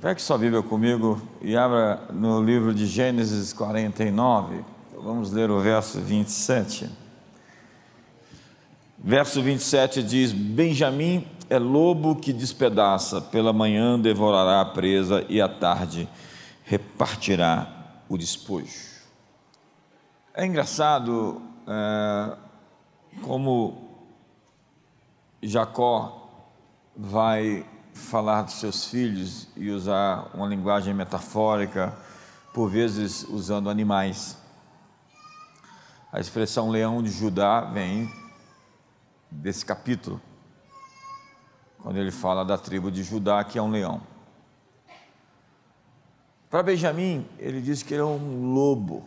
Pegue sua Bíblia comigo e abra no livro de Gênesis 49. Vamos ler o verso 27. Verso 27 diz: Benjamim é lobo que despedaça, pela manhã devorará a presa e à tarde repartirá o despojo. É engraçado é, como Jacó vai falar dos seus filhos e usar uma linguagem metafórica, por vezes usando animais. A expressão leão de Judá vem desse capítulo, quando ele fala da tribo de Judá, que é um leão. Para Benjamim, ele diz que ele é um lobo,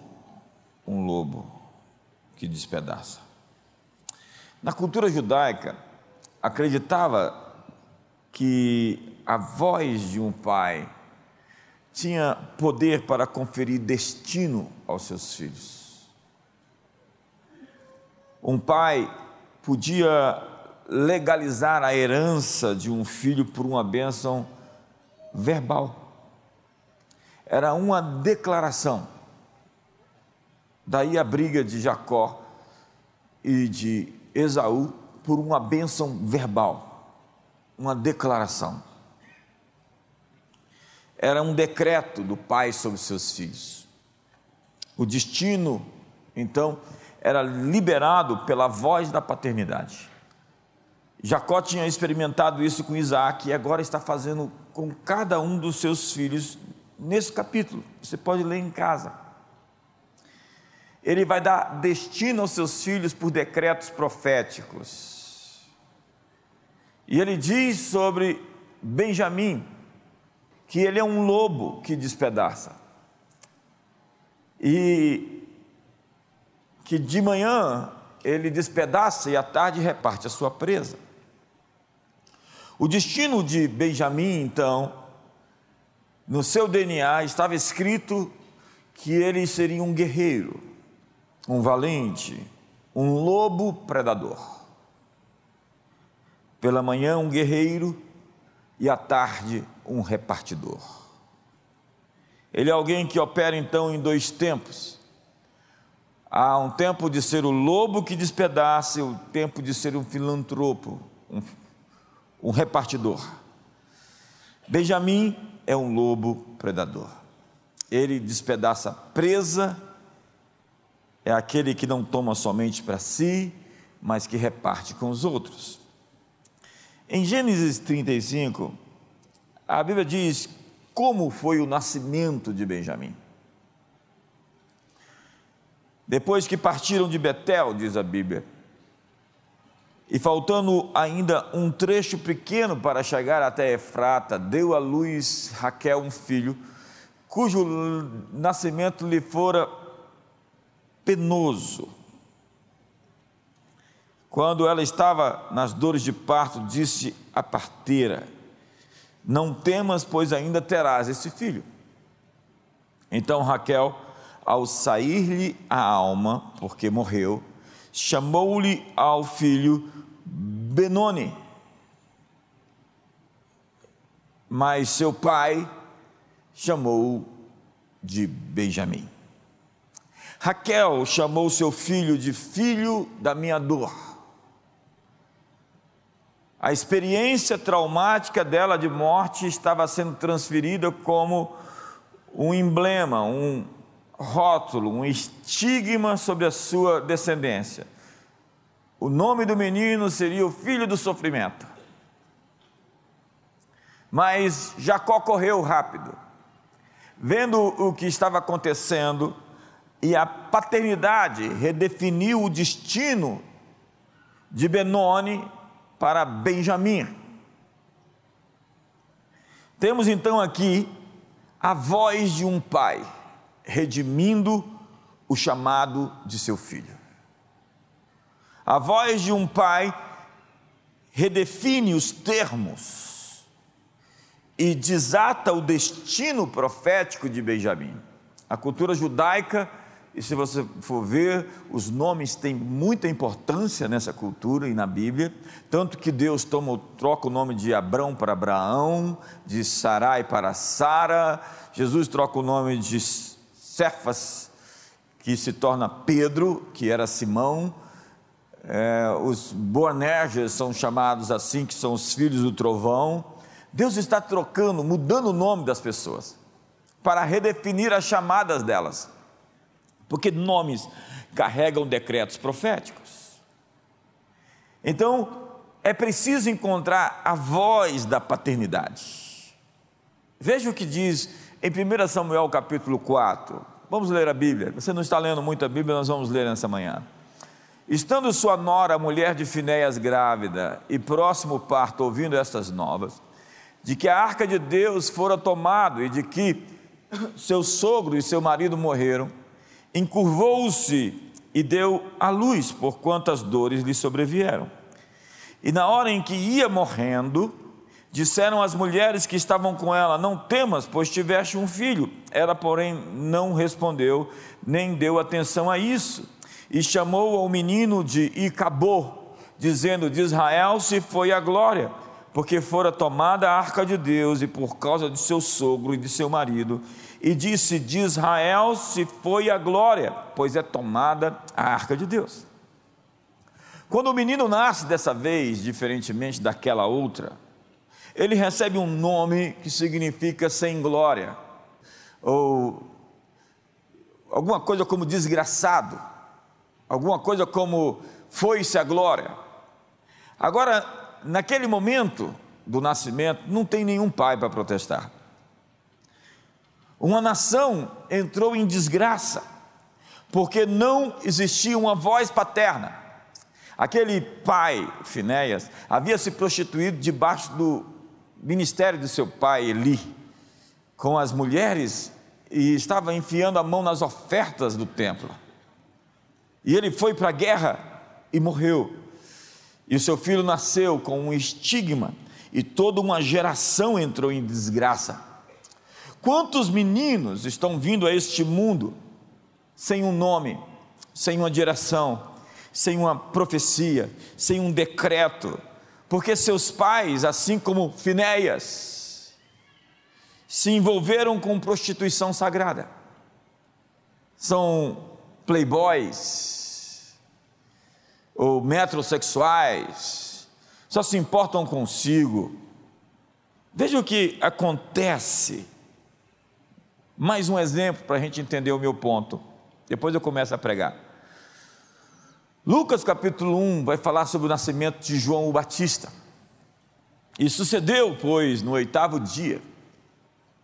um lobo que despedaça. Na cultura judaica, acreditava que a voz de um pai tinha poder para conferir destino aos seus filhos. Um pai podia legalizar a herança de um filho por uma bênção verbal. Era uma declaração. Daí a briga de Jacó e de Esaú por uma bênção verbal uma declaração. Era um decreto do pai sobre seus filhos. O destino, então, era liberado pela voz da paternidade. Jacó tinha experimentado isso com Isaac e agora está fazendo com cada um dos seus filhos nesse capítulo. Você pode ler em casa. Ele vai dar destino aos seus filhos por decretos proféticos. E ele diz sobre Benjamim que ele é um lobo que despedaça. E que de manhã ele despedaça e à tarde reparte a sua presa. O destino de Benjamim, então, no seu DNA estava escrito que ele seria um guerreiro, um valente, um lobo predador. Pela manhã, um guerreiro e à tarde, um repartidor. Ele é alguém que opera então em dois tempos. Há um tempo de ser o lobo que despedaça e o tempo de ser um filantropo, um, um repartidor. Benjamim é um lobo predador. Ele despedaça presa, é aquele que não toma somente para si, mas que reparte com os outros. Em Gênesis 35, a Bíblia diz como foi o nascimento de Benjamim. Depois que partiram de Betel, diz a Bíblia, e faltando ainda um trecho pequeno para chegar até Efrata, deu à luz Raquel um filho, cujo nascimento lhe fora penoso quando ela estava nas dores de parto, disse à parteira: Não temas, pois ainda terás esse filho. Então Raquel, ao sair-lhe a alma, porque morreu, chamou-lhe ao filho Benoni. Mas seu pai chamou de Benjamim. Raquel chamou seu filho de filho da minha dor a experiência traumática dela de morte estava sendo transferida como um emblema, um rótulo, um estigma sobre a sua descendência. O nome do menino seria o filho do sofrimento. Mas Jacó correu rápido, vendo o que estava acontecendo, e a paternidade redefiniu o destino de Benoni para Benjamim. Temos então aqui a voz de um pai redimindo o chamado de seu filho. A voz de um pai redefine os termos e desata o destino profético de Benjamim. A cultura judaica e se você for ver, os nomes têm muita importância nessa cultura e na Bíblia, tanto que Deus toma, troca o nome de Abrão para Abraão, de Sarai para Sara, Jesus troca o nome de Cefas, que se torna Pedro, que era Simão, é, os Boanerges são chamados assim, que são os filhos do trovão. Deus está trocando, mudando o nome das pessoas, para redefinir as chamadas delas porque nomes carregam decretos proféticos. Então, é preciso encontrar a voz da paternidade. Veja o que diz em 1 Samuel capítulo 4. Vamos ler a Bíblia. Você não está lendo muito a Bíblia, nós vamos ler nessa manhã. Estando sua nora, mulher de Finéias, grávida, e próximo parto, ouvindo estas novas, de que a arca de Deus fora tomado e de que seu sogro e seu marido morreram, encurvou-se e deu à luz, por quantas dores lhe sobrevieram. E na hora em que ia morrendo, disseram as mulheres que estavam com ela: Não temas, pois tiveste um filho. Ela, porém, não respondeu, nem deu atenção a isso. E chamou ao menino de Icabô, dizendo: De Israel se foi a glória, porque fora tomada a arca de Deus, e por causa de seu sogro e de seu marido, e disse: De Israel se foi a glória, pois é tomada a arca de Deus. Quando o menino nasce dessa vez, diferentemente daquela outra, ele recebe um nome que significa sem glória, ou alguma coisa como desgraçado, alguma coisa como foi-se a glória. Agora, naquele momento do nascimento, não tem nenhum pai para protestar. Uma nação entrou em desgraça, porque não existia uma voz paterna. Aquele pai, Finéias, havia se prostituído debaixo do ministério de seu pai Eli, com as mulheres, e estava enfiando a mão nas ofertas do templo. E ele foi para a guerra e morreu. E o seu filho nasceu com um estigma, e toda uma geração entrou em desgraça. Quantos meninos estão vindo a este mundo sem um nome, sem uma direção, sem uma profecia, sem um decreto, porque seus pais, assim como Finéias, se envolveram com prostituição sagrada. São playboys ou metrosexuais, só se importam consigo. Veja o que acontece mais um exemplo para a gente entender o meu ponto. Depois eu começo a pregar. Lucas capítulo 1 vai falar sobre o nascimento de João o Batista. E sucedeu, pois, no oitavo dia,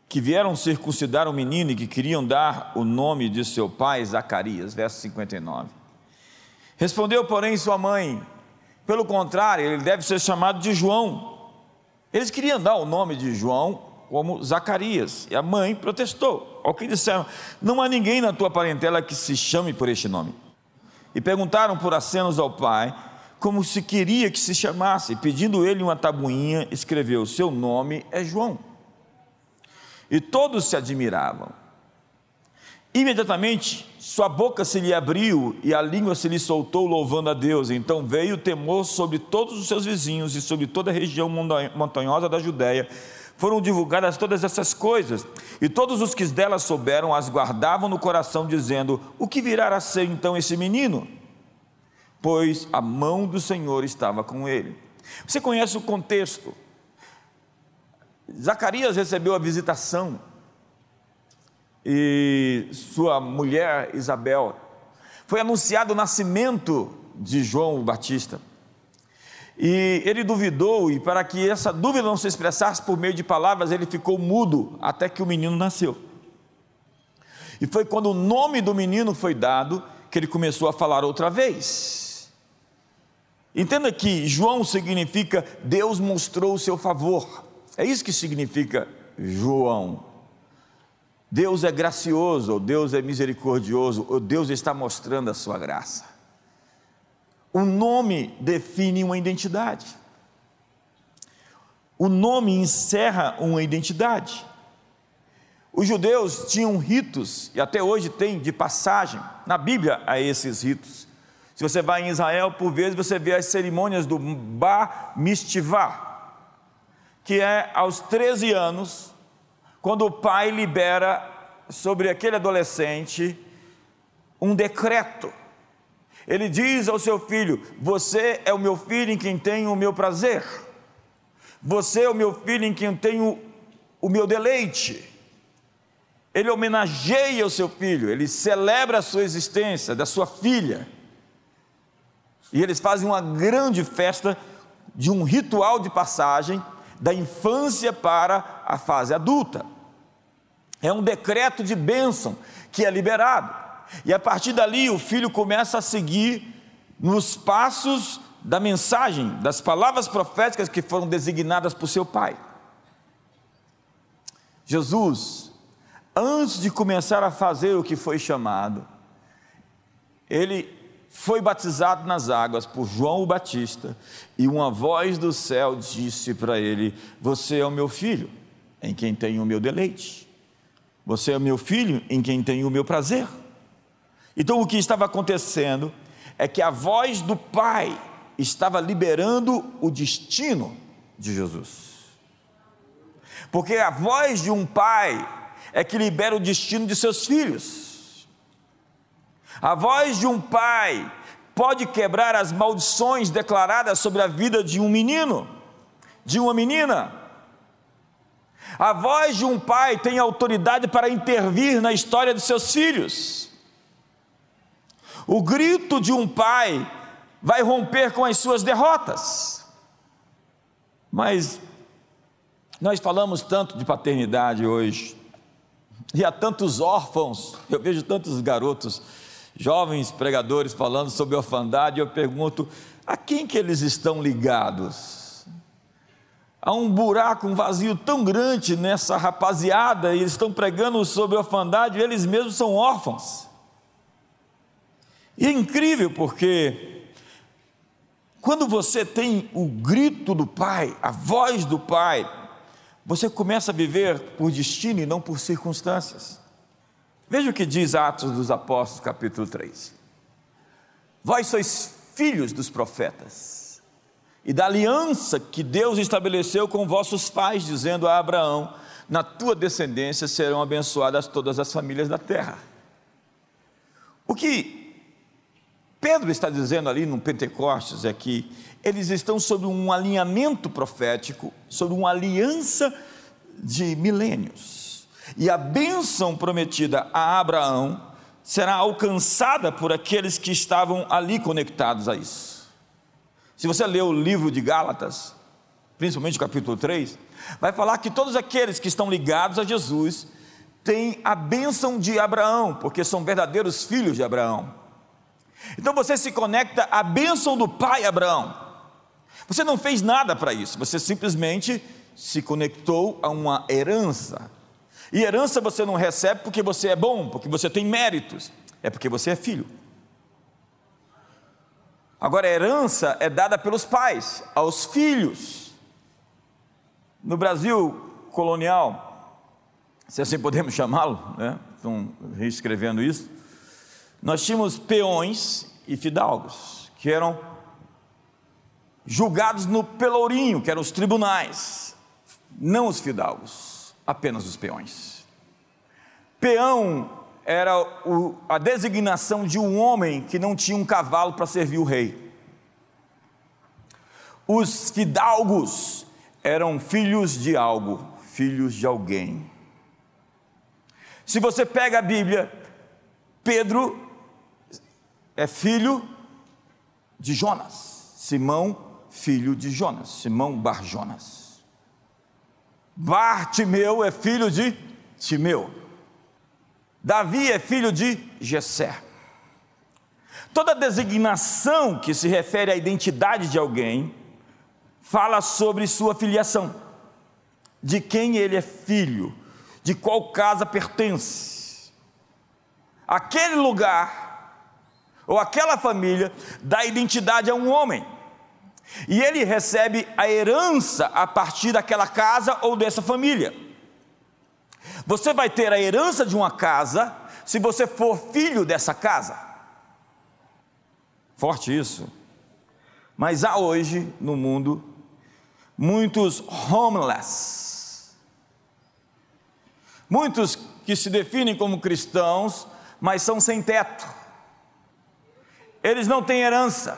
que vieram circuncidar o menino e que queriam dar o nome de seu pai, Zacarias, verso 59. Respondeu, porém, sua mãe: pelo contrário, ele deve ser chamado de João. Eles queriam dar o nome de João como Zacarias. E a mãe protestou. Ao que disseram: Não há ninguém na tua parentela que se chame por este nome. E perguntaram por acenos ao pai, como se queria que se chamasse. Pedindo ele uma tabuinha, escreveu: Seu nome é João. E todos se admiravam. Imediatamente sua boca se lhe abriu e a língua se lhe soltou, louvando a Deus. Então veio o temor sobre todos os seus vizinhos e sobre toda a região montanhosa da Judéia foram divulgadas todas essas coisas, e todos os que delas souberam as guardavam no coração, dizendo: O que virá a ser então esse menino? Pois a mão do Senhor estava com ele. Você conhece o contexto? Zacarias recebeu a visitação e sua mulher Isabel. Foi anunciado o nascimento de João Batista. E ele duvidou, e para que essa dúvida não se expressasse por meio de palavras, ele ficou mudo até que o menino nasceu. E foi quando o nome do menino foi dado que ele começou a falar outra vez. Entenda que João significa Deus mostrou o seu favor. É isso que significa João. Deus é gracioso, ou Deus é misericordioso, ou Deus está mostrando a sua graça. O nome define uma identidade. O nome encerra uma identidade. Os judeus tinham ritos, e até hoje tem, de passagem, na Bíblia há esses ritos. Se você vai em Israel, por vezes você vê as cerimônias do Bar Mistivá, que é aos 13 anos, quando o pai libera sobre aquele adolescente um decreto. Ele diz ao seu filho: Você é o meu filho em quem tenho o meu prazer, você é o meu filho em quem tenho o meu deleite. Ele homenageia o seu filho, ele celebra a sua existência, da sua filha. E eles fazem uma grande festa de um ritual de passagem da infância para a fase adulta. É um decreto de bênção que é liberado. E a partir dali o filho começa a seguir nos passos da mensagem, das palavras proféticas que foram designadas por seu pai. Jesus, antes de começar a fazer o que foi chamado, ele foi batizado nas águas por João o Batista, e uma voz do céu disse para ele: Você é o meu filho, em quem tenho o meu deleite. Você é o meu filho, em quem tenho o meu prazer. Então o que estava acontecendo é que a voz do Pai estava liberando o destino de Jesus. Porque a voz de um pai é que libera o destino de seus filhos. A voz de um pai pode quebrar as maldições declaradas sobre a vida de um menino, de uma menina. A voz de um pai tem autoridade para intervir na história de seus filhos. O grito de um pai vai romper com as suas derrotas. Mas nós falamos tanto de paternidade hoje, e há tantos órfãos, eu vejo tantos garotos jovens pregadores falando sobre orfandade, eu pergunto: a quem que eles estão ligados? Há um buraco, um vazio tão grande nessa rapaziada, e eles estão pregando sobre orfandade, e eles mesmos são órfãos. E é incrível porque quando você tem o grito do Pai, a voz do Pai, você começa a viver por destino e não por circunstâncias. Veja o que diz Atos dos Apóstolos, capítulo 3. Vós sois filhos dos profetas e da aliança que Deus estabeleceu com vossos pais, dizendo a Abraão: Na tua descendência serão abençoadas todas as famílias da terra. O que Pedro está dizendo ali no Pentecostes é que eles estão sob um alinhamento profético, sob uma aliança de milênios. E a bênção prometida a Abraão será alcançada por aqueles que estavam ali conectados a isso. Se você ler o livro de Gálatas, principalmente o capítulo 3, vai falar que todos aqueles que estão ligados a Jesus têm a bênção de Abraão, porque são verdadeiros filhos de Abraão. Então você se conecta à bênção do pai Abraão. Você não fez nada para isso, você simplesmente se conectou a uma herança e herança você não recebe porque você é bom, porque você tem méritos, é porque você é filho. Agora, a herança é dada pelos pais aos filhos. No Brasil colonial, se assim podemos chamá-lo, né? estão reescrevendo isso, nós tínhamos peões e fidalgos, que eram julgados no pelourinho, que eram os tribunais, não os fidalgos apenas os peões. Peão era o, a designação de um homem que não tinha um cavalo para servir o rei. Os fidalgos eram filhos de algo, filhos de alguém. Se você pega a Bíblia, Pedro é filho de Jonas, Simão, filho de Jonas, Simão Bar Jonas. Bartimeu é filho de Timeu. Davi é filho de Jessé. Toda designação que se refere à identidade de alguém fala sobre sua filiação, de quem ele é filho, de qual casa pertence. Aquele lugar ou aquela família dá identidade a um homem. E ele recebe a herança a partir daquela casa ou dessa família. Você vai ter a herança de uma casa se você for filho dessa casa. Forte isso. Mas há hoje no mundo muitos homeless, muitos que se definem como cristãos, mas são sem teto, eles não têm herança,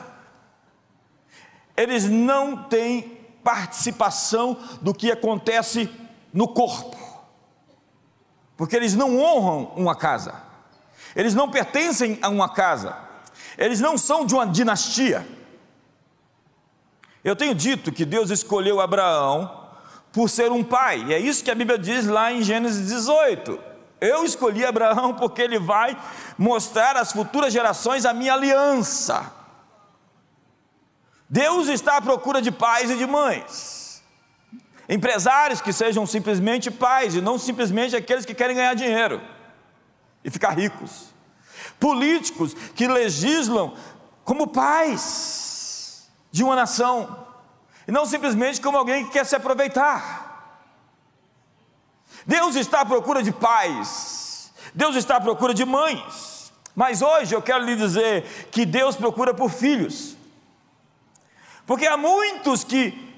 eles não têm participação do que acontece no corpo, porque eles não honram uma casa, eles não pertencem a uma casa, eles não são de uma dinastia. Eu tenho dito que Deus escolheu Abraão por ser um pai, e é isso que a Bíblia diz lá em Gênesis 18. Eu escolhi Abraão porque ele vai mostrar às futuras gerações a minha aliança. Deus está à procura de pais e de mães. Empresários que sejam simplesmente pais e não simplesmente aqueles que querem ganhar dinheiro e ficar ricos. Políticos que legislam como pais de uma nação, e não simplesmente como alguém que quer se aproveitar. Deus está à procura de pais, Deus está à procura de mães, mas hoje eu quero lhe dizer que Deus procura por filhos, porque há muitos que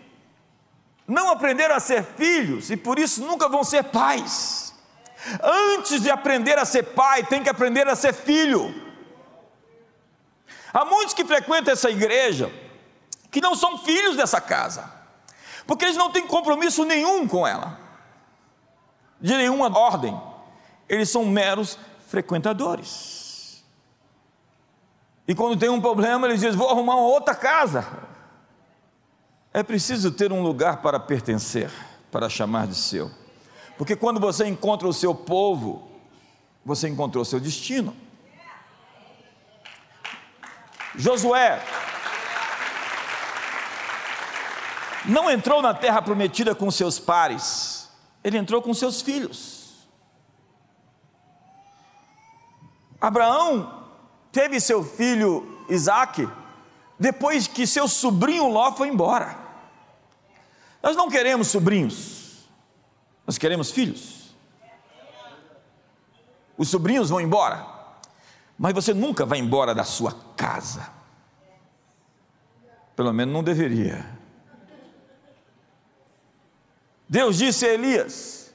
não aprenderam a ser filhos e por isso nunca vão ser pais. Antes de aprender a ser pai, tem que aprender a ser filho. Há muitos que frequentam essa igreja, que não são filhos dessa casa, porque eles não têm compromisso nenhum com ela, de nenhuma ordem, eles são meros frequentadores. E quando tem um problema, eles dizem: Vou arrumar uma outra casa. É preciso ter um lugar para pertencer, para chamar de seu, porque quando você encontra o seu povo, você encontrou o seu destino. Josué, não entrou na terra prometida com seus pares, ele entrou com seus filhos. Abraão teve seu filho Isaac depois que seu sobrinho Ló foi embora. Nós não queremos sobrinhos, nós queremos filhos. Os sobrinhos vão embora, mas você nunca vai embora da sua casa. Pelo menos não deveria. Deus disse a Elias: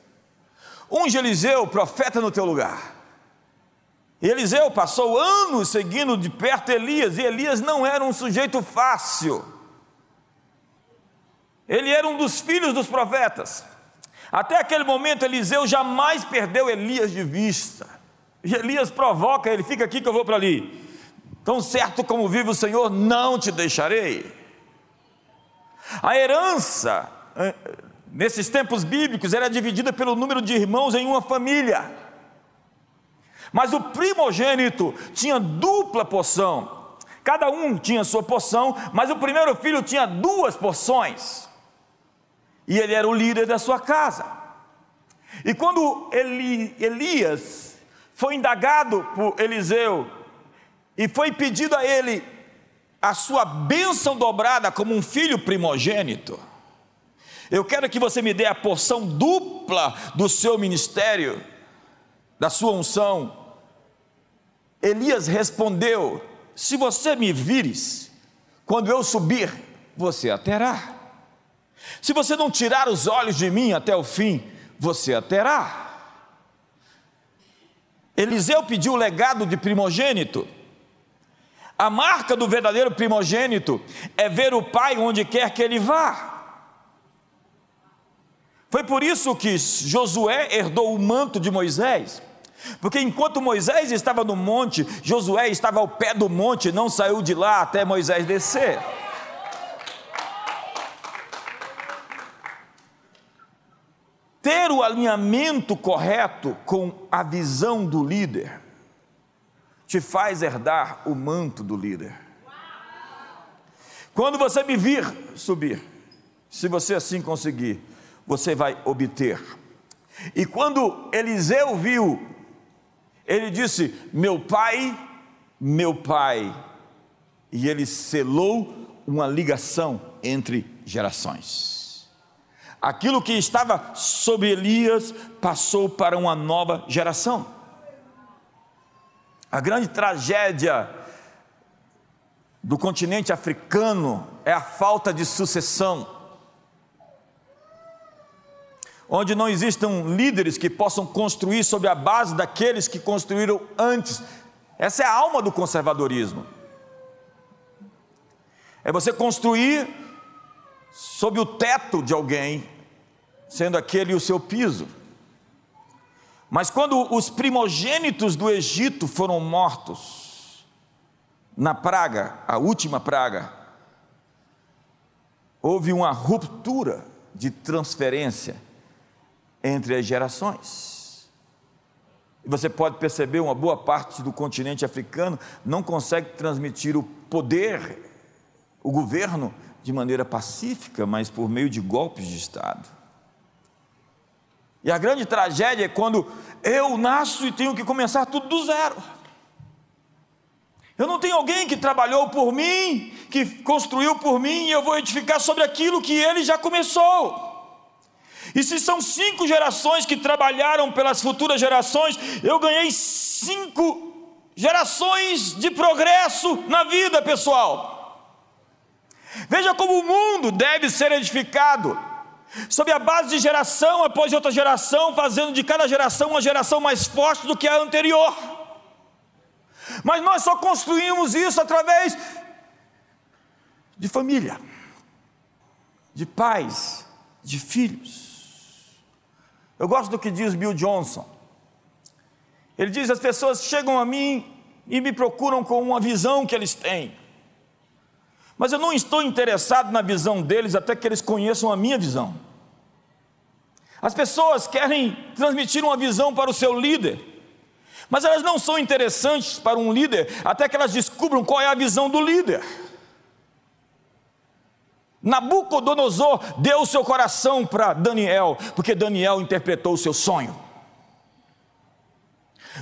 Unge Eliseu, profeta no teu lugar. E Eliseu passou anos seguindo de perto Elias, e Elias não era um sujeito fácil. Ele era um dos filhos dos profetas. Até aquele momento, Eliseu jamais perdeu Elias de vista. E Elias provoca ele: fica aqui que eu vou para ali. Tão certo como vive o Senhor, não te deixarei. A herança nesses tempos bíblicos, era dividida pelo número de irmãos em uma família. Mas o primogênito tinha dupla porção. Cada um tinha sua porção, mas o primeiro filho tinha duas porções. E ele era o líder da sua casa. E quando Eli, Elias foi indagado por Eliseu e foi pedido a ele a sua bênção dobrada como um filho primogênito, eu quero que você me dê a porção dupla do seu ministério, da sua unção. Elias respondeu: Se você me vires, quando eu subir, você a terá. Se você não tirar os olhos de mim até o fim, você a terá. Eliseu pediu o legado de primogênito. A marca do verdadeiro primogênito é ver o pai onde quer que ele vá. Foi por isso que Josué herdou o manto de Moisés. Porque enquanto Moisés estava no monte, Josué estava ao pé do monte, não saiu de lá até Moisés descer. Ter o alinhamento correto com a visão do líder te faz herdar o manto do líder. Quando você me vir subir, se você assim conseguir, você vai obter. E quando Eliseu viu, ele disse: Meu pai, meu pai. E ele selou uma ligação entre gerações. Aquilo que estava sobre Elias passou para uma nova geração. A grande tragédia do continente africano é a falta de sucessão. Onde não existam líderes que possam construir sobre a base daqueles que construíram antes. Essa é a alma do conservadorismo. É você construir sob o teto de alguém, sendo aquele o seu piso. Mas quando os primogênitos do Egito foram mortos, na praga, a última praga, houve uma ruptura de transferência entre as gerações. Você pode perceber, uma boa parte do continente africano não consegue transmitir o poder, o governo, de maneira pacífica, mas por meio de golpes de Estado. E a grande tragédia é quando eu nasço e tenho que começar tudo do zero. Eu não tenho alguém que trabalhou por mim, que construiu por mim, e eu vou edificar sobre aquilo que ele já começou. E se são cinco gerações que trabalharam pelas futuras gerações, eu ganhei cinco gerações de progresso na vida, pessoal. Veja como o mundo deve ser edificado sob a base de geração após outra geração, fazendo de cada geração uma geração mais forte do que a anterior. Mas nós só construímos isso através de família, de pais, de filhos. Eu gosto do que diz Bill Johnson. Ele diz: as pessoas chegam a mim e me procuram com uma visão que eles têm. Mas eu não estou interessado na visão deles até que eles conheçam a minha visão. As pessoas querem transmitir uma visão para o seu líder, mas elas não são interessantes para um líder até que elas descubram qual é a visão do líder. Nabucodonosor deu seu coração para Daniel, porque Daniel interpretou o seu sonho.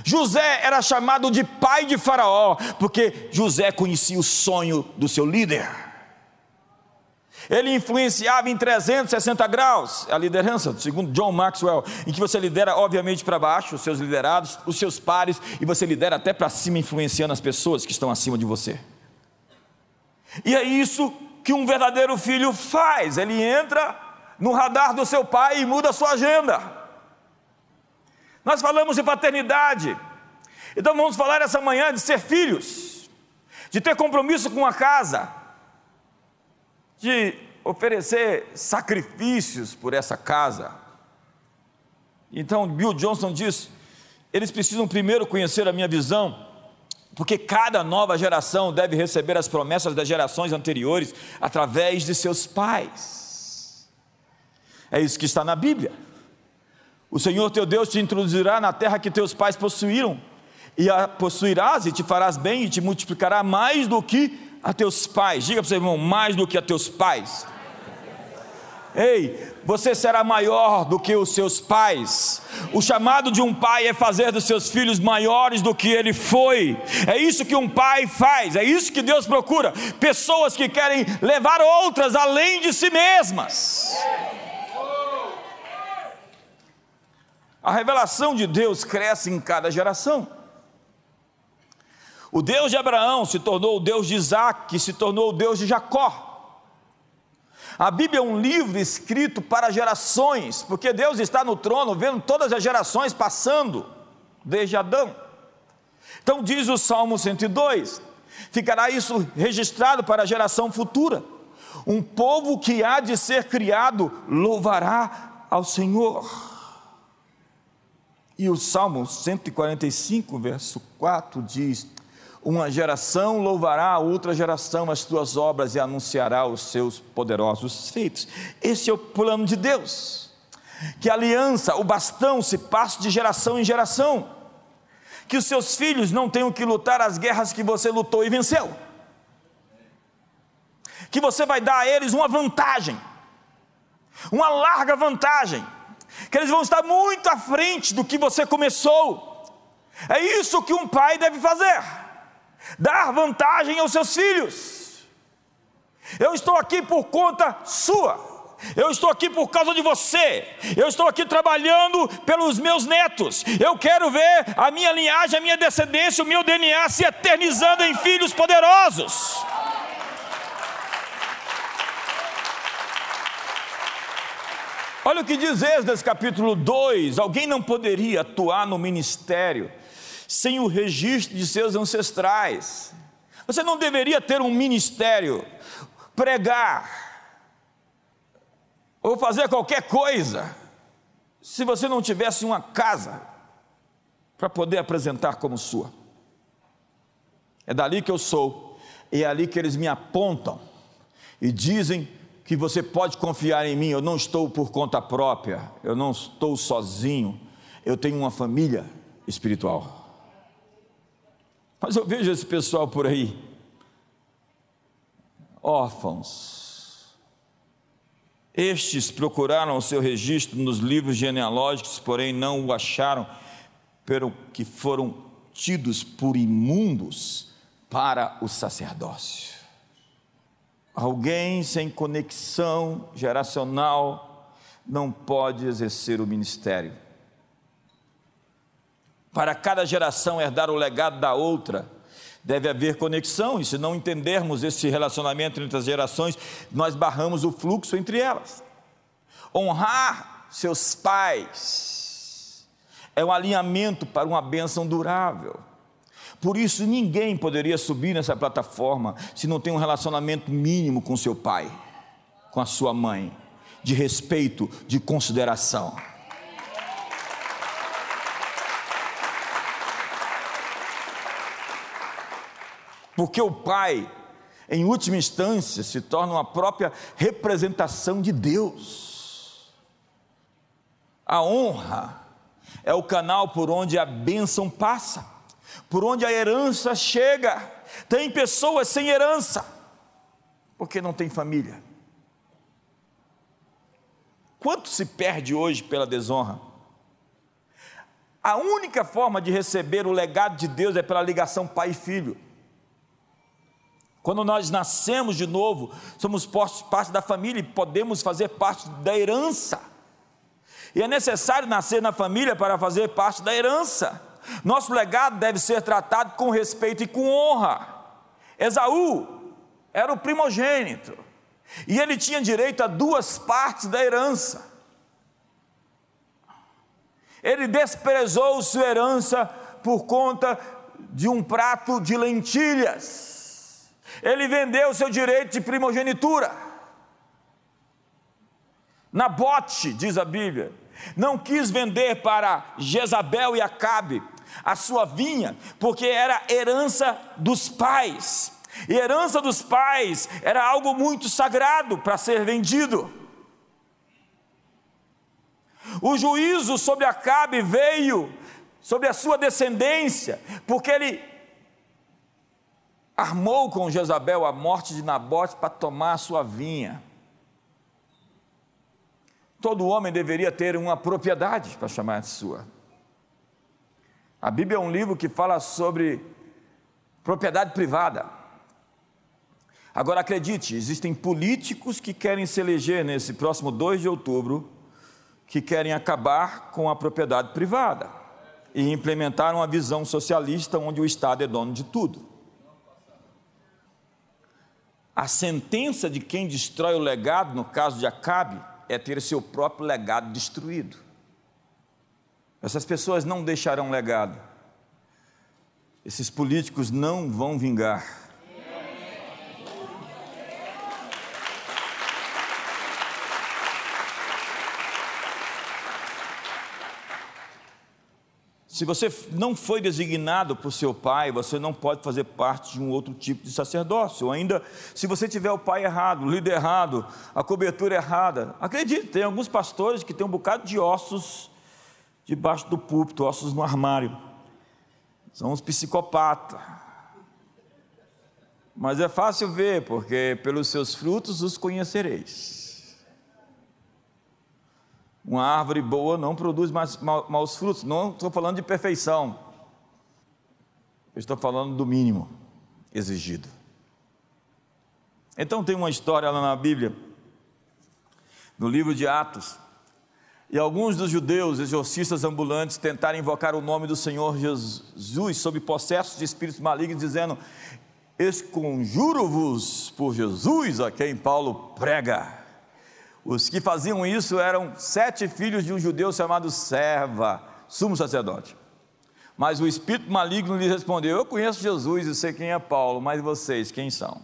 José era chamado de pai de Faraó, porque José conhecia o sonho do seu líder. Ele influenciava em 360 graus a liderança, segundo John Maxwell, em que você lidera, obviamente, para baixo, os seus liderados, os seus pares, e você lidera até para cima, influenciando as pessoas que estão acima de você. E é isso que um verdadeiro filho faz: ele entra no radar do seu pai e muda a sua agenda. Nós falamos de paternidade, então vamos falar essa manhã de ser filhos, de ter compromisso com a casa, de oferecer sacrifícios por essa casa. Então, Bill Johnson diz: eles precisam primeiro conhecer a minha visão, porque cada nova geração deve receber as promessas das gerações anteriores através de seus pais. É isso que está na Bíblia. O Senhor teu Deus te introduzirá na terra que teus pais possuíram, e a possuirás e te farás bem e te multiplicará mais do que a teus pais. Diga para o seu irmão, mais do que a teus pais. Ei, você será maior do que os seus pais. O chamado de um pai é fazer dos seus filhos maiores do que ele foi. É isso que um pai faz, é isso que Deus procura. Pessoas que querem levar outras além de si mesmas. A revelação de Deus cresce em cada geração. O Deus de Abraão se tornou o Deus de Isaac, que se tornou o Deus de Jacó. A Bíblia é um livro escrito para gerações, porque Deus está no trono vendo todas as gerações passando, desde Adão. Então diz o Salmo 102: ficará isso registrado para a geração futura. Um povo que há de ser criado louvará ao Senhor. E o Salmo 145, verso 4 diz: Uma geração louvará a outra geração as tuas obras e anunciará os seus poderosos feitos. Esse é o plano de Deus. Que a aliança, o bastão, se passe de geração em geração. Que os seus filhos não tenham que lutar as guerras que você lutou e venceu. Que você vai dar a eles uma vantagem, uma larga vantagem que eles vão estar muito à frente do que você começou. É isso que um pai deve fazer: dar vantagem aos seus filhos. Eu estou aqui por conta sua. Eu estou aqui por causa de você. Eu estou aqui trabalhando pelos meus netos. Eu quero ver a minha linhagem, a minha descendência, o meu DNA se eternizando em filhos poderosos. Olha o que diz Esdras capítulo 2: alguém não poderia atuar no ministério sem o registro de seus ancestrais. Você não deveria ter um ministério, pregar, ou fazer qualquer coisa, se você não tivesse uma casa para poder apresentar como sua. É dali que eu sou, e é ali que eles me apontam e dizem que você pode confiar em mim. Eu não estou por conta própria, eu não estou sozinho, eu tenho uma família espiritual. Mas eu vejo esse pessoal por aí, órfãos. Estes procuraram o seu registro nos livros genealógicos, porém não o acharam, pelo que foram tidos por imundos para o sacerdócio. Alguém sem conexão geracional não pode exercer o ministério para cada geração herdar o legado da outra, deve haver conexão, e se não entendermos esse relacionamento entre as gerações, nós barramos o fluxo entre elas. Honrar seus pais é um alinhamento para uma bênção durável. Por isso, ninguém poderia subir nessa plataforma se não tem um relacionamento mínimo com seu pai, com a sua mãe, de respeito, de consideração. Porque o pai, em última instância, se torna uma própria representação de Deus. A honra é o canal por onde a bênção passa, por onde a herança chega. Tem pessoas sem herança, porque não tem família. Quanto se perde hoje pela desonra? A única forma de receber o legado de Deus é pela ligação pai e filho. Quando nós nascemos de novo, somos parte da família e podemos fazer parte da herança. E é necessário nascer na família para fazer parte da herança. Nosso legado deve ser tratado com respeito e com honra. Esaú era o primogênito, e ele tinha direito a duas partes da herança. Ele desprezou sua herança por conta de um prato de lentilhas. Ele vendeu o seu direito de primogenitura. Nabote, diz a Bíblia, não quis vender para Jezabel e Acabe a sua vinha, porque era herança dos pais. E herança dos pais era algo muito sagrado para ser vendido. O juízo sobre Acabe veio sobre a sua descendência, porque ele armou com Jezabel a morte de Nabote para tomar a sua vinha. Todo homem deveria ter uma propriedade para chamar de sua. A Bíblia é um livro que fala sobre propriedade privada. Agora acredite, existem políticos que querem se eleger nesse próximo 2 de outubro, que querem acabar com a propriedade privada e implementar uma visão socialista onde o Estado é dono de tudo. A sentença de quem destrói o legado, no caso de Acabe, é ter seu próprio legado destruído. Essas pessoas não deixarão legado. Esses políticos não vão vingar. Se você não foi designado por seu pai, você não pode fazer parte de um outro tipo de sacerdócio. Ou ainda, se você tiver o pai errado, o líder errado, a cobertura errada. Acredite, tem alguns pastores que têm um bocado de ossos debaixo do púlpito, ossos no armário. São uns psicopatas. Mas é fácil ver, porque pelos seus frutos os conhecereis. Uma árvore boa não produz mais maus frutos. Não estou falando de perfeição. Eu estou falando do mínimo exigido. Então tem uma história lá na Bíblia no livro de Atos. E alguns dos judeus, exorcistas ambulantes, tentaram invocar o nome do Senhor Jesus sob processos de espíritos malignos, dizendo: Esconjuro-vos por Jesus a quem Paulo prega. Os que faziam isso eram sete filhos de um judeu chamado Serva, sumo sacerdote. Mas o espírito maligno lhe respondeu: Eu conheço Jesus e sei quem é Paulo, mas vocês quem são?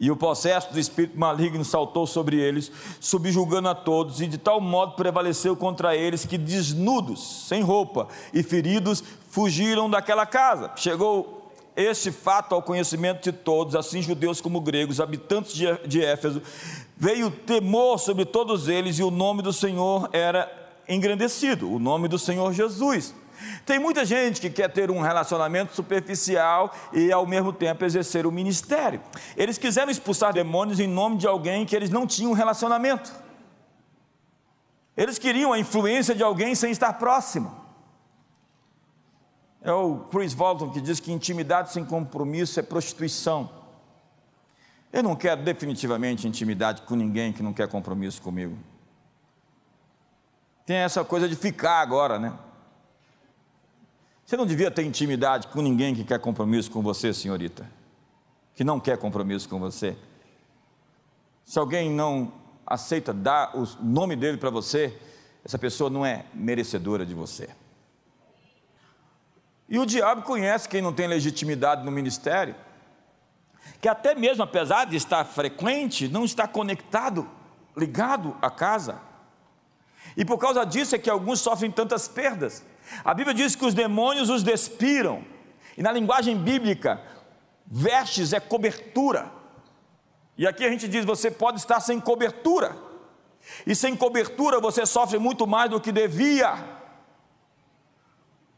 E o processo do espírito maligno saltou sobre eles, subjugando a todos, e de tal modo prevaleceu contra eles que, desnudos, sem roupa e feridos, fugiram daquela casa. Chegou este fato ao conhecimento de todos, assim judeus como gregos, habitantes de Éfeso, veio temor sobre todos eles, e o nome do Senhor era engrandecido, o nome do Senhor Jesus. Tem muita gente que quer ter um relacionamento superficial e ao mesmo tempo exercer o ministério. Eles quiseram expulsar demônios em nome de alguém que eles não tinham relacionamento. Eles queriam a influência de alguém sem estar próximo. É o Chris Walton que diz que intimidade sem compromisso é prostituição. Eu não quero definitivamente intimidade com ninguém que não quer compromisso comigo. Tem essa coisa de ficar agora, né? Você não devia ter intimidade com ninguém que quer compromisso com você, senhorita, que não quer compromisso com você. Se alguém não aceita dar o nome dele para você, essa pessoa não é merecedora de você. E o diabo conhece quem não tem legitimidade no ministério, que até mesmo apesar de estar frequente, não está conectado, ligado à casa. E por causa disso é que alguns sofrem tantas perdas. A Bíblia diz que os demônios os despiram, e na linguagem bíblica, vestes é cobertura. E aqui a gente diz: você pode estar sem cobertura, e sem cobertura você sofre muito mais do que devia.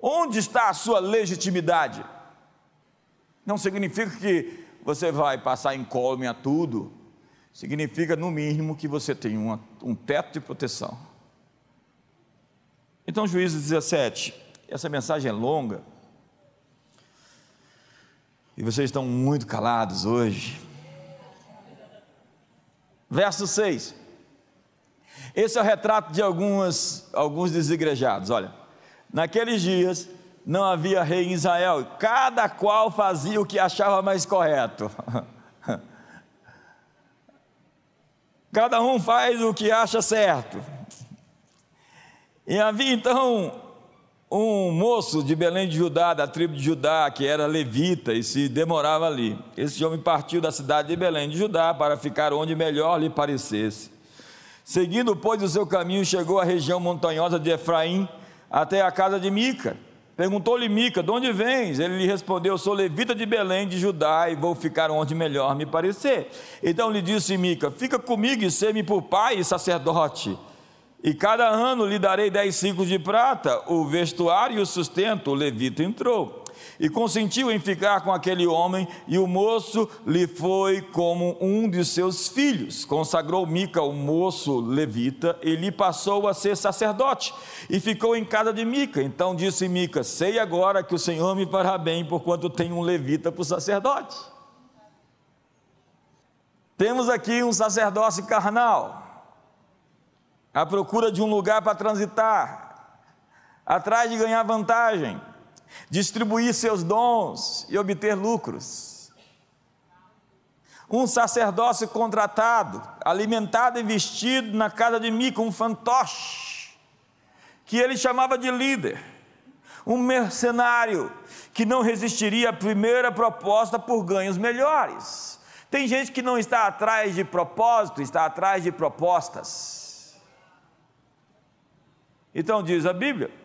Onde está a sua legitimidade? Não significa que você vai passar incólume a tudo, significa no mínimo que você tem uma, um teto de proteção. Então, Juízes 17, essa mensagem é longa, e vocês estão muito calados hoje. Verso 6. Esse é o retrato de algumas, alguns desigrejados. Olha, naqueles dias não havia rei em Israel, cada qual fazia o que achava mais correto. Cada um faz o que acha certo. E havia então um moço de Belém de Judá, da tribo de Judá, que era levita e se demorava ali. Esse homem partiu da cidade de Belém de Judá para ficar onde melhor lhe parecesse. Seguindo, pois, o seu caminho, chegou à região montanhosa de Efraim, até a casa de Mica. Perguntou-lhe Mica: De onde vens? Ele lhe respondeu: Sou levita de Belém de Judá e vou ficar onde melhor me parecer. Então lhe disse Mica: Fica comigo e ser-me por pai e sacerdote e cada ano lhe darei dez ciclos de prata, o vestuário e o sustento. O levita entrou e consentiu em ficar com aquele homem, e o moço lhe foi como um de seus filhos. Consagrou Mica, o moço levita, e lhe passou a ser sacerdote, e ficou em casa de Mica. Então disse Mica: Sei agora que o Senhor me fará bem, porquanto tenho um levita para o sacerdote. Temos aqui um sacerdócio carnal à procura de um lugar para transitar, atrás de ganhar vantagem, distribuir seus dons e obter lucros. Um sacerdócio contratado, alimentado e vestido na casa de Mica, um fantoche, que ele chamava de líder, um mercenário que não resistiria à primeira proposta por ganhos melhores. Tem gente que não está atrás de propósito, está atrás de propostas. Então diz a Bíblia.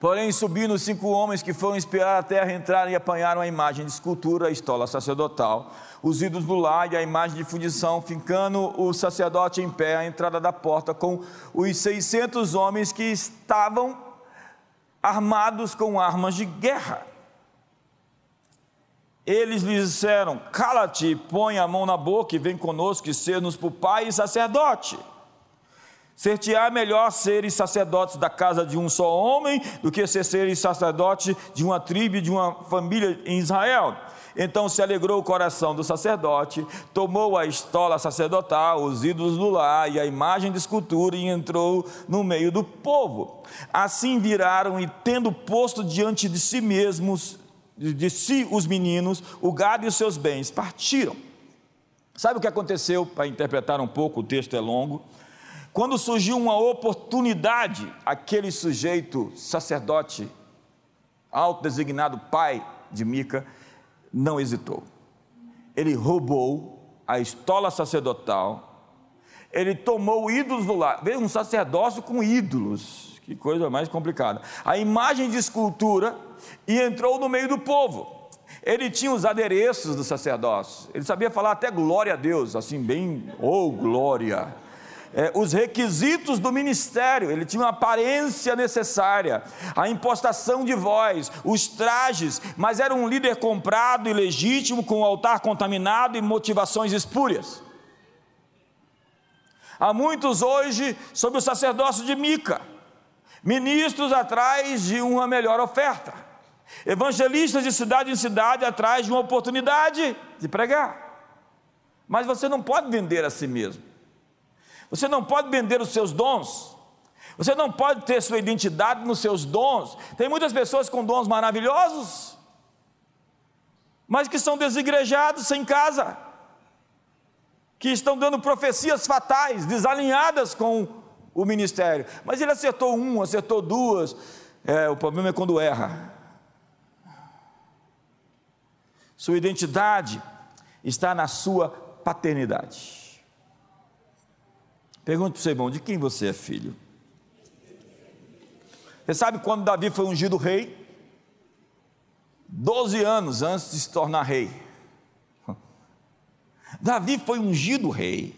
Porém, subindo cinco homens que foram espiar a terra, entraram e apanharam a imagem de escultura, a estola sacerdotal, os ídolos do lar e a imagem de fundição, ficando o sacerdote em pé à entrada da porta, com os 600 homens que estavam armados com armas de guerra. Eles lhe disseram: Cala-te, põe a mão na boca e vem conosco e ser-nos por pai e sacerdote. Ser-te-á melhor seres sacerdotes da casa de um só homem do que ser seres sacerdotes de uma tribo, de uma família em Israel. Então se alegrou o coração do sacerdote, tomou a estola sacerdotal, os ídolos do lar e a imagem de escultura e entrou no meio do povo. Assim viraram e, tendo posto diante de si mesmos, de si os meninos, o gado e os seus bens, partiram. Sabe o que aconteceu? Para interpretar um pouco, o texto é longo. Quando surgiu uma oportunidade, aquele sujeito, sacerdote, autodesignado pai de Mica, não hesitou. Ele roubou a estola sacerdotal, ele tomou ídolos do lar. Veio um sacerdócio com ídolos, que coisa mais complicada. A imagem de escultura e entrou no meio do povo. Ele tinha os adereços do sacerdócio, ele sabia falar até glória a Deus, assim, bem, oh glória é, os requisitos do ministério, ele tinha uma aparência necessária, a impostação de voz, os trajes, mas era um líder comprado e legítimo, com o altar contaminado e motivações espúrias. Há muitos hoje sob o sacerdócio de Mica, ministros atrás de uma melhor oferta, evangelistas de cidade em cidade atrás de uma oportunidade de pregar. Mas você não pode vender a si mesmo. Você não pode vender os seus dons. Você não pode ter sua identidade nos seus dons. Tem muitas pessoas com dons maravilhosos, mas que são desigrejados sem casa, que estão dando profecias fatais, desalinhadas com o ministério. Mas ele acertou um, acertou duas. É, o problema é quando erra. Sua identidade está na sua paternidade. Pergunto para você, irmão, de quem você é filho? Você sabe quando Davi foi ungido rei? Doze anos antes de se tornar rei. Davi foi ungido rei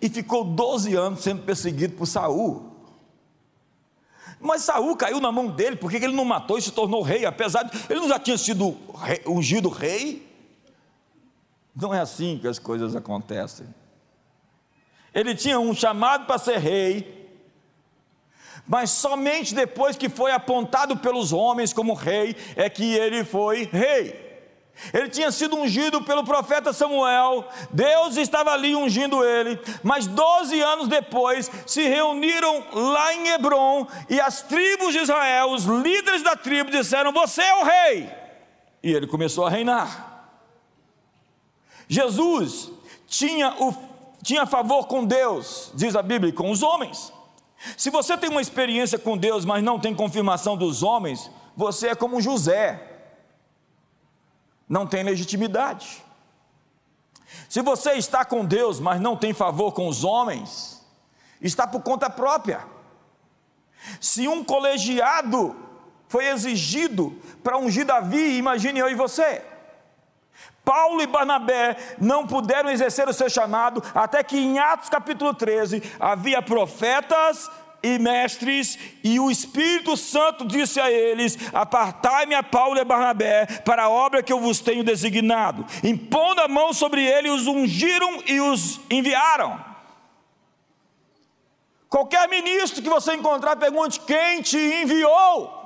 e ficou 12 anos sendo perseguido por Saul. Mas Saul caiu na mão dele, porque ele não matou e se tornou rei, apesar de ele não já tinha sido ungido rei. Não é assim que as coisas acontecem. Ele tinha um chamado para ser rei, mas somente depois que foi apontado pelos homens como rei é que ele foi rei. Ele tinha sido ungido pelo profeta Samuel, Deus estava ali ungindo ele, mas 12 anos depois se reuniram lá em Hebron e as tribos de Israel, os líderes da tribo, disseram: Você é o rei. E ele começou a reinar. Jesus tinha o tinha favor com Deus, diz a Bíblia, com os homens. Se você tem uma experiência com Deus, mas não tem confirmação dos homens, você é como José, não tem legitimidade. Se você está com Deus, mas não tem favor com os homens, está por conta própria. Se um colegiado foi exigido para ungir Davi, imagine eu e você. Paulo e Barnabé não puderam exercer o seu chamado, até que em Atos capítulo 13 havia profetas e mestres, e o Espírito Santo disse a eles: Apartai-me a Paulo e a Barnabé para a obra que eu vos tenho designado. Impondo a mão sobre eles, os ungiram e os enviaram. Qualquer ministro que você encontrar, pergunte: quem te enviou?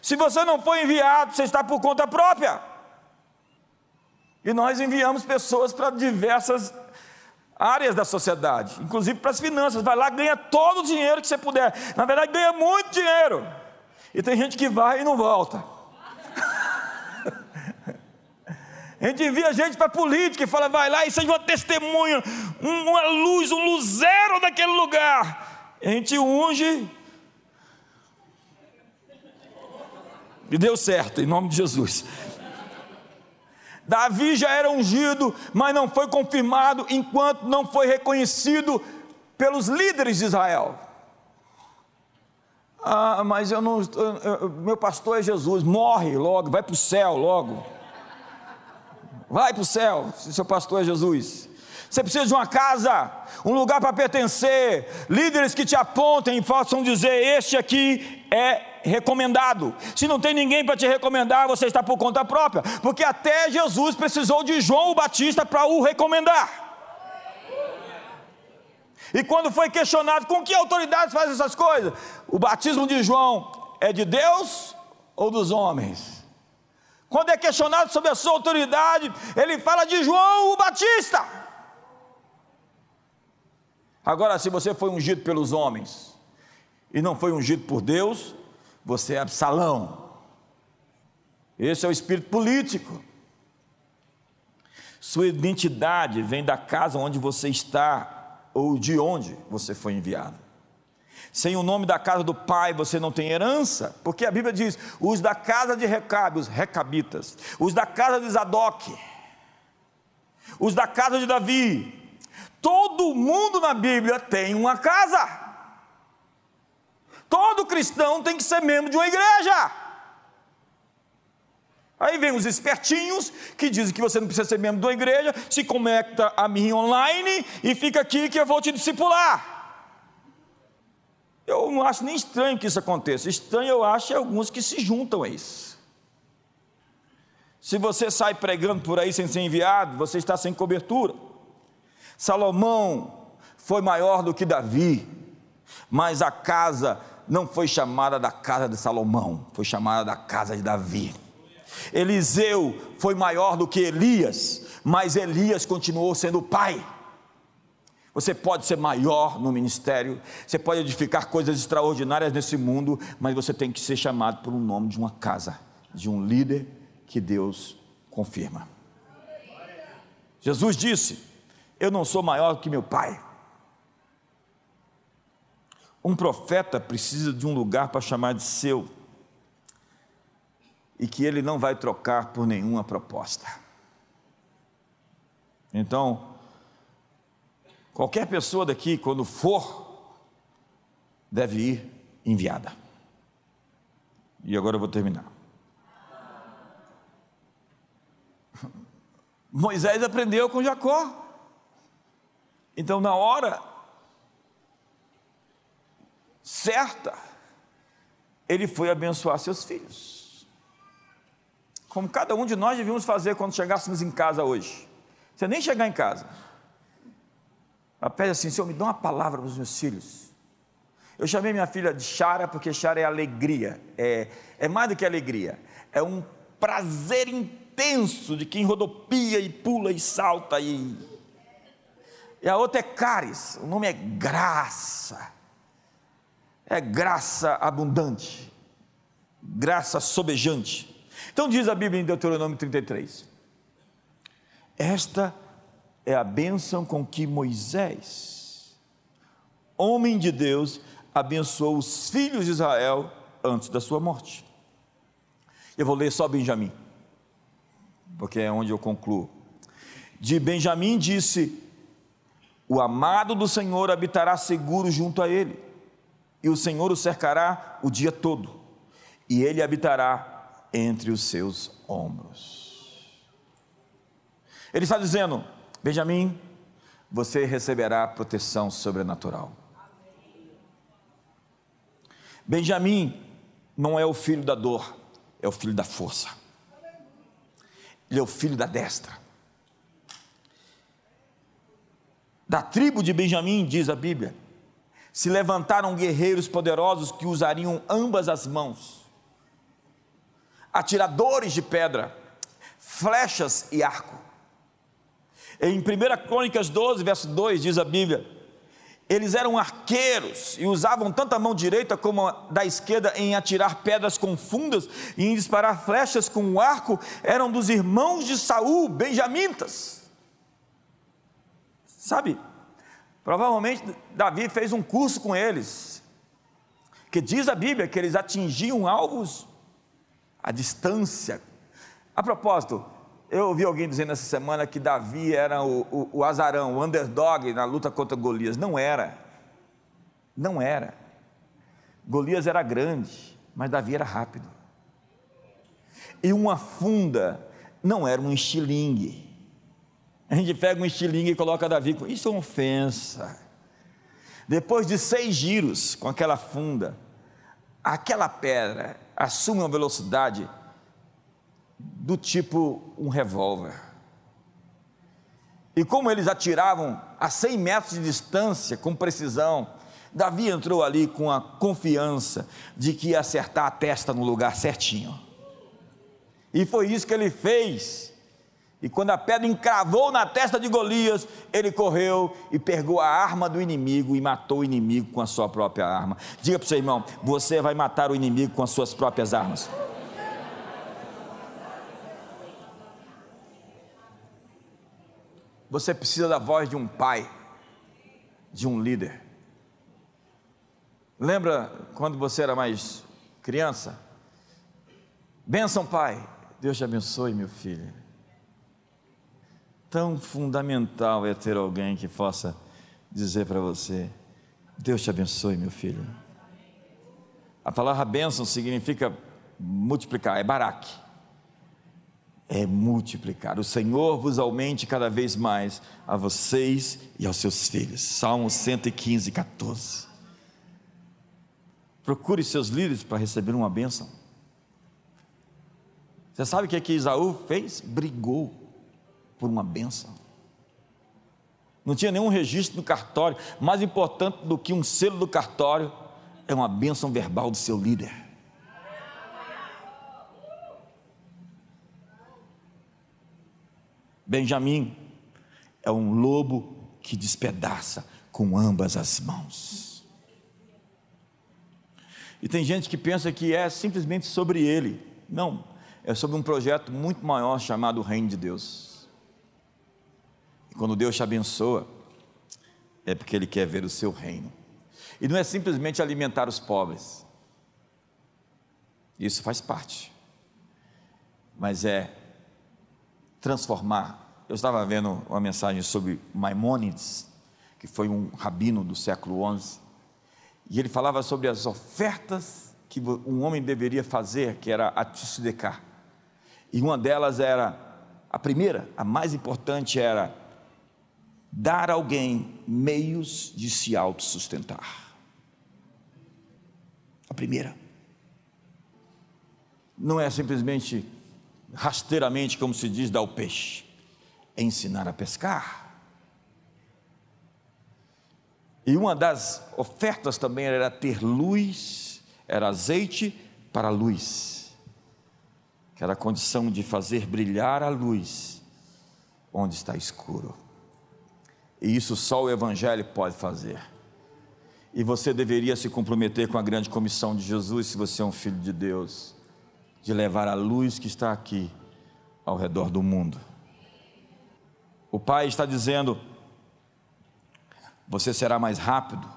Se você não foi enviado, você está por conta própria. E nós enviamos pessoas para diversas áreas da sociedade, inclusive para as finanças. Vai lá, ganha todo o dinheiro que você puder. Na verdade, ganha muito dinheiro. E tem gente que vai e não volta. A gente envia gente para política e fala, vai lá e seja uma testemunha, uma luz, um luzero daquele lugar. A gente unge. E deu certo, em nome de Jesus. Davi já era ungido, mas não foi confirmado enquanto não foi reconhecido pelos líderes de Israel. Ah, mas eu não, eu, meu pastor é Jesus, morre logo, vai para o céu logo. Vai para o céu, se seu pastor é Jesus. Você precisa de uma casa, um lugar para pertencer, líderes que te apontem e possam dizer: Este aqui é recomendado. Se não tem ninguém para te recomendar, você está por conta própria, porque até Jesus precisou de João o Batista para o recomendar. E quando foi questionado com que autoridade faz essas coisas, o batismo de João é de Deus ou dos homens? Quando é questionado sobre a sua autoridade, ele fala de João o Batista. Agora, se você foi ungido pelos homens e não foi ungido por Deus, você é Absalão. Esse é o espírito político. Sua identidade vem da casa onde você está ou de onde você foi enviado. Sem o nome da casa do pai você não tem herança, porque a Bíblia diz: os da casa de Recabe, os recabitas, os da casa de Zadok, os da casa de Davi, todo mundo na Bíblia tem uma casa. Todo cristão tem que ser membro de uma igreja. Aí vem os espertinhos que dizem que você não precisa ser membro de uma igreja, se conecta a mim online e fica aqui que eu vou te discipular. Eu não acho nem estranho que isso aconteça. Estranho eu acho é alguns que se juntam a isso. Se você sai pregando por aí sem ser enviado, você está sem cobertura. Salomão foi maior do que Davi, mas a casa não foi chamada da casa de Salomão, foi chamada da casa de Davi. Eliseu foi maior do que Elias, mas Elias continuou sendo pai. Você pode ser maior no ministério, você pode edificar coisas extraordinárias nesse mundo, mas você tem que ser chamado um nome de uma casa, de um líder que Deus confirma. Jesus disse: Eu não sou maior que meu pai. Um profeta precisa de um lugar para chamar de seu e que ele não vai trocar por nenhuma proposta. Então, qualquer pessoa daqui, quando for, deve ir enviada. E agora eu vou terminar. Moisés aprendeu com Jacó. Então, na hora certa, ele foi abençoar seus filhos como cada um de nós devíamos fazer quando chegássemos em casa hoje. Você nem chegar em casa. Pede assim: Senhor, me dá uma palavra para os meus filhos. Eu chamei minha filha de Chara, porque Chara é alegria, é, é mais do que alegria, é um prazer intenso de quem rodopia e pula e salta. E, e a outra é Caris, o nome é graça, é graça abundante, graça sobejante. Então diz a Bíblia em Deuteronômio 33: Esta é a bênção com que Moisés, homem de Deus, abençoou os filhos de Israel antes da sua morte. Eu vou ler só Benjamim, porque é onde eu concluo. De Benjamim disse: O amado do Senhor habitará seguro junto a ele, e o Senhor o cercará o dia todo, e ele habitará entre os seus ombros. Ele está dizendo: Benjamim, você receberá proteção sobrenatural. Benjamim não é o filho da dor, é o filho da força. Ele é o filho da destra. Da tribo de Benjamim, diz a Bíblia, se levantaram guerreiros poderosos que usariam ambas as mãos atiradores de pedra, flechas e arco. Em 1 Crônicas 12, verso 2, diz a Bíblia: eles eram arqueiros e usavam tanto a mão direita como a da esquerda em atirar pedras com fundas e em disparar flechas com o arco, eram dos irmãos de Saul, benjamitas. Sabe? Provavelmente Davi fez um curso com eles, que diz a Bíblia que eles atingiam alvos a distância. A propósito, eu ouvi alguém dizendo essa semana que Davi era o, o, o azarão, o underdog na luta contra Golias. Não era. Não era. Golias era grande, mas Davi era rápido. E uma funda não era um estilingue. A gente pega um estilingue e coloca Davi. Isso é uma ofensa. Depois de seis giros com aquela funda, aquela pedra assume uma velocidade do tipo um revólver. E como eles atiravam a 100 metros de distância, com precisão, Davi entrou ali com a confiança de que ia acertar a testa no lugar certinho. E foi isso que ele fez. E quando a pedra encravou na testa de Golias, ele correu e pegou a arma do inimigo e matou o inimigo com a sua própria arma. Diga para o seu irmão: você vai matar o inimigo com as suas próprias armas. Você precisa da voz de um pai, de um líder. Lembra quando você era mais criança? Benção, pai. Deus te abençoe, meu filho. Tão fundamental é ter alguém que possa dizer para você: Deus te abençoe, meu filho. A palavra bênção significa multiplicar, é baraque é multiplicar. O Senhor vos aumente cada vez mais a vocês e aos seus filhos. Salmo 115, 14. Procure seus líderes para receber uma bênção. Você sabe o que, é que Isaú fez? Brigou por uma bênção. Não tinha nenhum registro no cartório. Mais importante do que um selo do cartório é uma bênção verbal do seu líder. Benjamim é um lobo que despedaça com ambas as mãos. E tem gente que pensa que é simplesmente sobre ele. Não, é sobre um projeto muito maior chamado Reino de Deus. E quando Deus te abençoa, é porque Ele quer ver o seu reino. E não é simplesmente alimentar os pobres. Isso faz parte. Mas é transformar eu estava vendo uma mensagem sobre Maimônides, que foi um rabino do século XI, e ele falava sobre as ofertas que um homem deveria fazer, que era a tzedeká. E uma delas era, a primeira, a mais importante era dar a alguém meios de se autossustentar. A primeira. Não é simplesmente rasteiramente, como se diz, dar o peixe ensinar a pescar. E uma das ofertas também era ter luz, era azeite para a luz, que era a condição de fazer brilhar a luz onde está escuro. E isso só o Evangelho pode fazer. E você deveria se comprometer com a grande comissão de Jesus, se você é um filho de Deus, de levar a luz que está aqui ao redor do mundo. O pai está dizendo: você será mais rápido.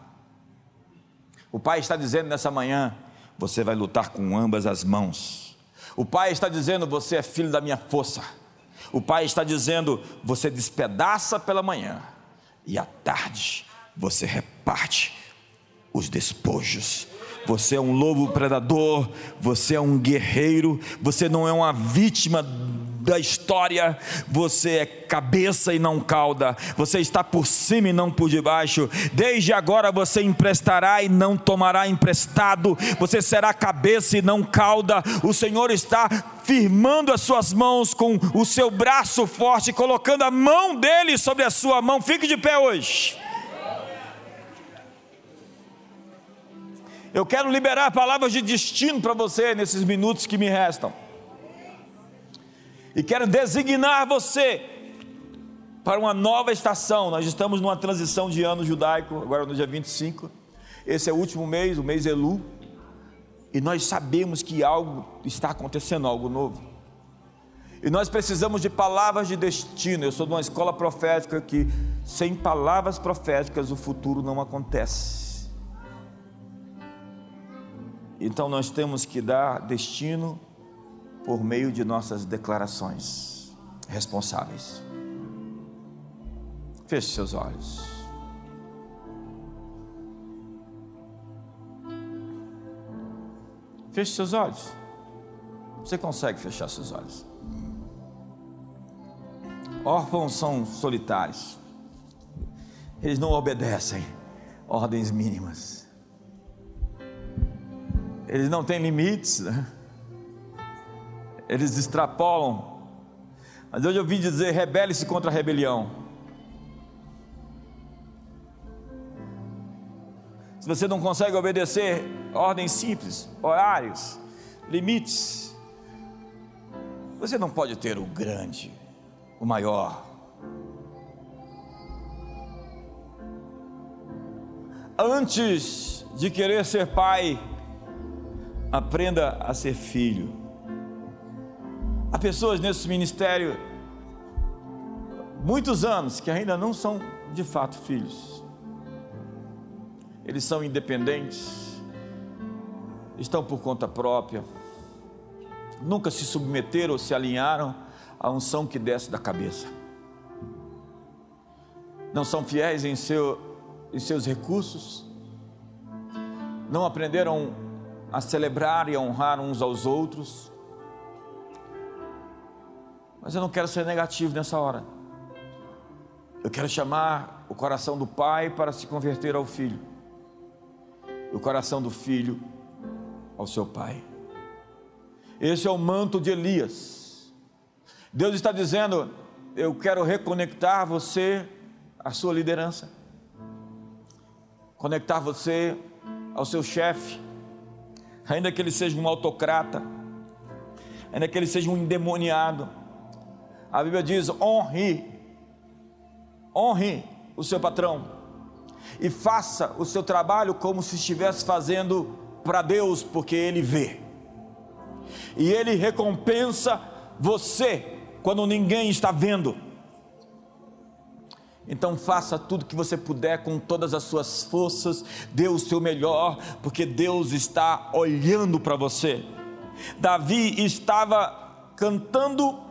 O pai está dizendo nessa manhã: você vai lutar com ambas as mãos. O pai está dizendo: você é filho da minha força. O pai está dizendo: você despedaça pela manhã e à tarde você reparte os despojos. Você é um lobo predador, você é um guerreiro, você não é uma vítima da história, você é cabeça e não cauda, você está por cima e não por debaixo. Desde agora você emprestará e não tomará emprestado, você será cabeça e não cauda. O Senhor está firmando as suas mãos com o seu braço forte, colocando a mão dele sobre a sua mão. Fique de pé hoje. Eu quero liberar palavras de destino para você nesses minutos que me restam e quero designar você para uma nova estação. Nós estamos numa transição de ano judaico, agora no dia 25. Esse é o último mês, o mês Elu. E nós sabemos que algo está acontecendo, algo novo. E nós precisamos de palavras de destino. Eu sou de uma escola profética que, sem palavras proféticas, o futuro não acontece. Então nós temos que dar destino por meio de nossas declarações responsáveis. Feche seus olhos. Feche seus olhos. Você consegue fechar seus olhos. Órfãos são solitários. Eles não obedecem ordens mínimas. Eles não têm limites. Né? Eles extrapolam. Mas hoje eu vim dizer: rebele-se contra a rebelião. Se você não consegue obedecer ordens simples, horários, limites, Você não pode ter o grande, o maior. Antes de querer ser pai, aprenda a ser filho. Pessoas nesse ministério, muitos anos, que ainda não são de fato filhos. Eles são independentes, estão por conta própria, nunca se submeteram ou se alinharam à unção que desce da cabeça. Não são fiéis em, seu, em seus recursos, não aprenderam a celebrar e a honrar uns aos outros. Mas eu não quero ser negativo nessa hora. Eu quero chamar o coração do pai para se converter ao filho, e o coração do filho ao seu pai. Esse é o manto de Elias. Deus está dizendo: Eu quero reconectar você à sua liderança, conectar você ao seu chefe, ainda que ele seja um autocrata, ainda que ele seja um endemoniado. A Bíblia diz: honre, honre o seu patrão e faça o seu trabalho como se estivesse fazendo para Deus, porque Ele vê e Ele recompensa você quando ninguém está vendo. Então faça tudo que você puder com todas as suas forças, dê o seu melhor, porque Deus está olhando para você. Davi estava cantando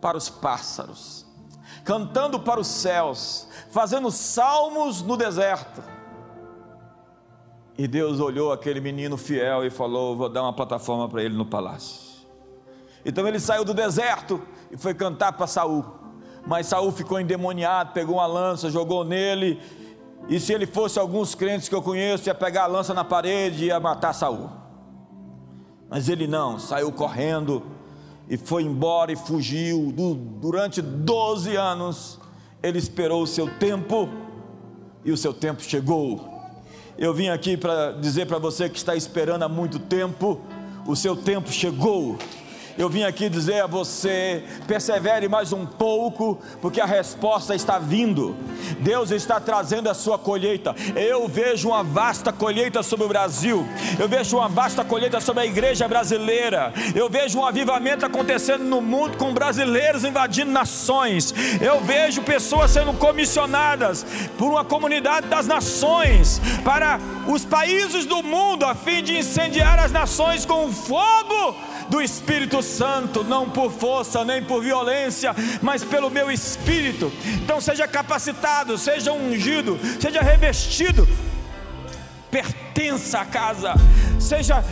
para os pássaros, cantando para os céus, fazendo salmos no deserto e Deus olhou aquele menino fiel e falou: Vou dar uma plataforma para ele no palácio. Então ele saiu do deserto e foi cantar para Saul. Mas Saul ficou endemoniado, pegou uma lança, jogou nele. E se ele fosse alguns crentes que eu conheço, ia pegar a lança na parede e ia matar Saul. Mas ele não, saiu correndo e foi embora e fugiu. Durante 12 anos, ele esperou o seu tempo e o seu tempo chegou. Eu vim aqui para dizer para você que está esperando há muito tempo, o seu tempo chegou eu vim aqui dizer a você: persevere mais um pouco, porque a resposta está vindo. Deus está trazendo a sua colheita. Eu vejo uma vasta colheita sobre o Brasil, eu vejo uma vasta colheita sobre a igreja brasileira, eu vejo um avivamento acontecendo no mundo com brasileiros invadindo nações, eu vejo pessoas sendo comissionadas por uma comunidade das nações para os países do mundo a fim de incendiar as nações com fogo do Espírito Santo, não por força nem por violência, mas pelo meu espírito. Então seja capacitado, seja ungido, seja revestido, pertença à casa, seja.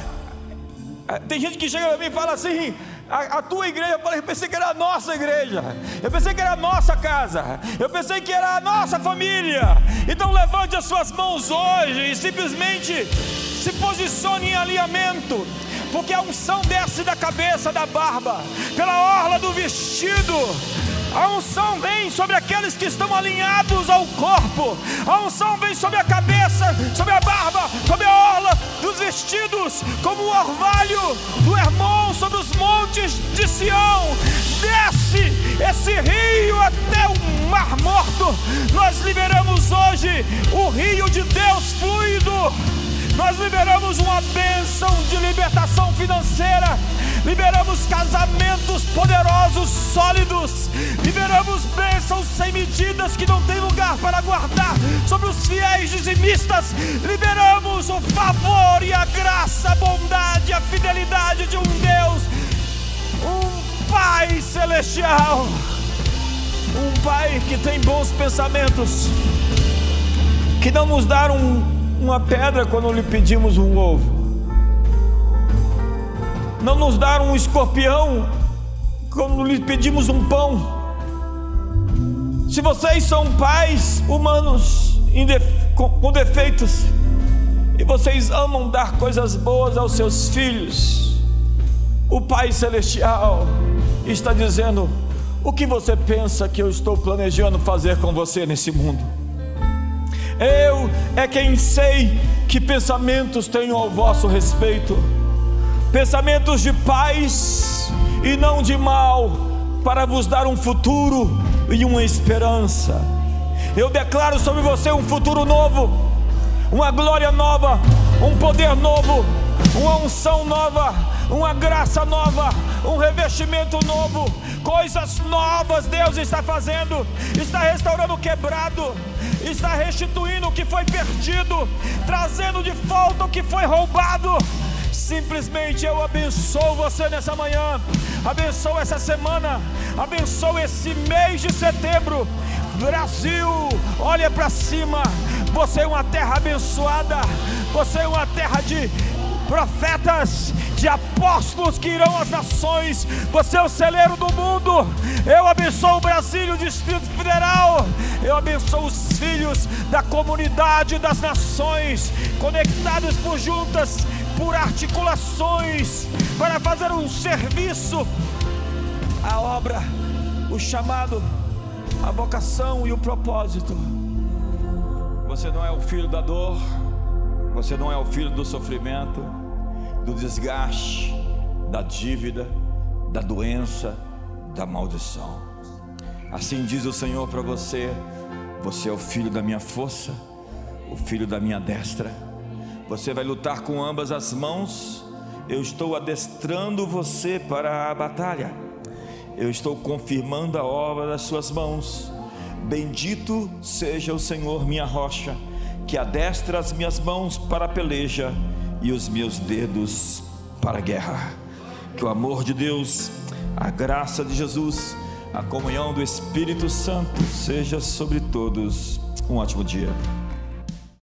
Eh, tem gente que chega para mim e fala assim: a, a, tua igreja, eu, falei, eu pensei que era a nossa igreja, eu pensei que era a nossa casa, eu pensei que era a nossa família. Então levante as suas mãos hoje e simplesmente se posicione em alinhamento porque a unção desce da cabeça, da barba, pela orla do vestido. A unção vem sobre aqueles que estão alinhados ao corpo. A unção vem sobre a cabeça, sobre a barba, sobre a orla dos vestidos, como o orvalho do irmão sobre os montes de Sião. Desce esse rio até o mar morto. Nós liberamos hoje o rio de Deus fluido nós liberamos uma bênção de libertação financeira, liberamos casamentos poderosos, sólidos, liberamos bênçãos sem medidas que não tem lugar para guardar sobre os fiéis dizimistas, liberamos o favor e a graça, a bondade, a fidelidade de um Deus, um Pai celestial, um Pai que tem bons pensamentos, que não nos dá um uma pedra quando lhe pedimos um ovo. Não nos dar um escorpião quando lhe pedimos um pão. Se vocês são pais humanos com defeitos e vocês amam dar coisas boas aos seus filhos, o Pai Celestial está dizendo: o que você pensa que eu estou planejando fazer com você nesse mundo? Eu é quem sei que pensamentos tenho ao vosso respeito, pensamentos de paz e não de mal, para vos dar um futuro e uma esperança. Eu declaro sobre você um futuro novo, uma glória nova, um poder novo, uma unção nova, uma graça nova, um revestimento novo, coisas novas Deus está fazendo, está restaurando o quebrado, está restituindo o que foi perdido, trazendo de volta o que foi roubado. Simplesmente eu abençoo você nessa manhã, abençoo essa semana, abençoo esse mês de setembro. Brasil, olha para cima. Você é uma terra abençoada, você é uma terra de profetas, de apóstolos que irão às nações. Você é o celeiro do mundo. Eu abençoo o Brasil, o Distrito Federal. Eu abençoo os filhos da comunidade das nações, conectados por juntas, por articulações, para fazer um serviço, a obra, o chamado, a vocação e o propósito. Você não é o filho da dor, você não é o filho do sofrimento, do desgaste, da dívida, da doença, da maldição. Assim diz o Senhor para você: você é o filho da minha força, o filho da minha destra você vai lutar com ambas as mãos. Eu estou adestrando você para a batalha. Eu estou confirmando a obra das suas mãos. Bendito seja o Senhor, minha rocha, que adestra as minhas mãos para a peleja e os meus dedos para a guerra. Que o amor de Deus, a graça de Jesus, a comunhão do Espírito Santo seja sobre todos. Um ótimo dia.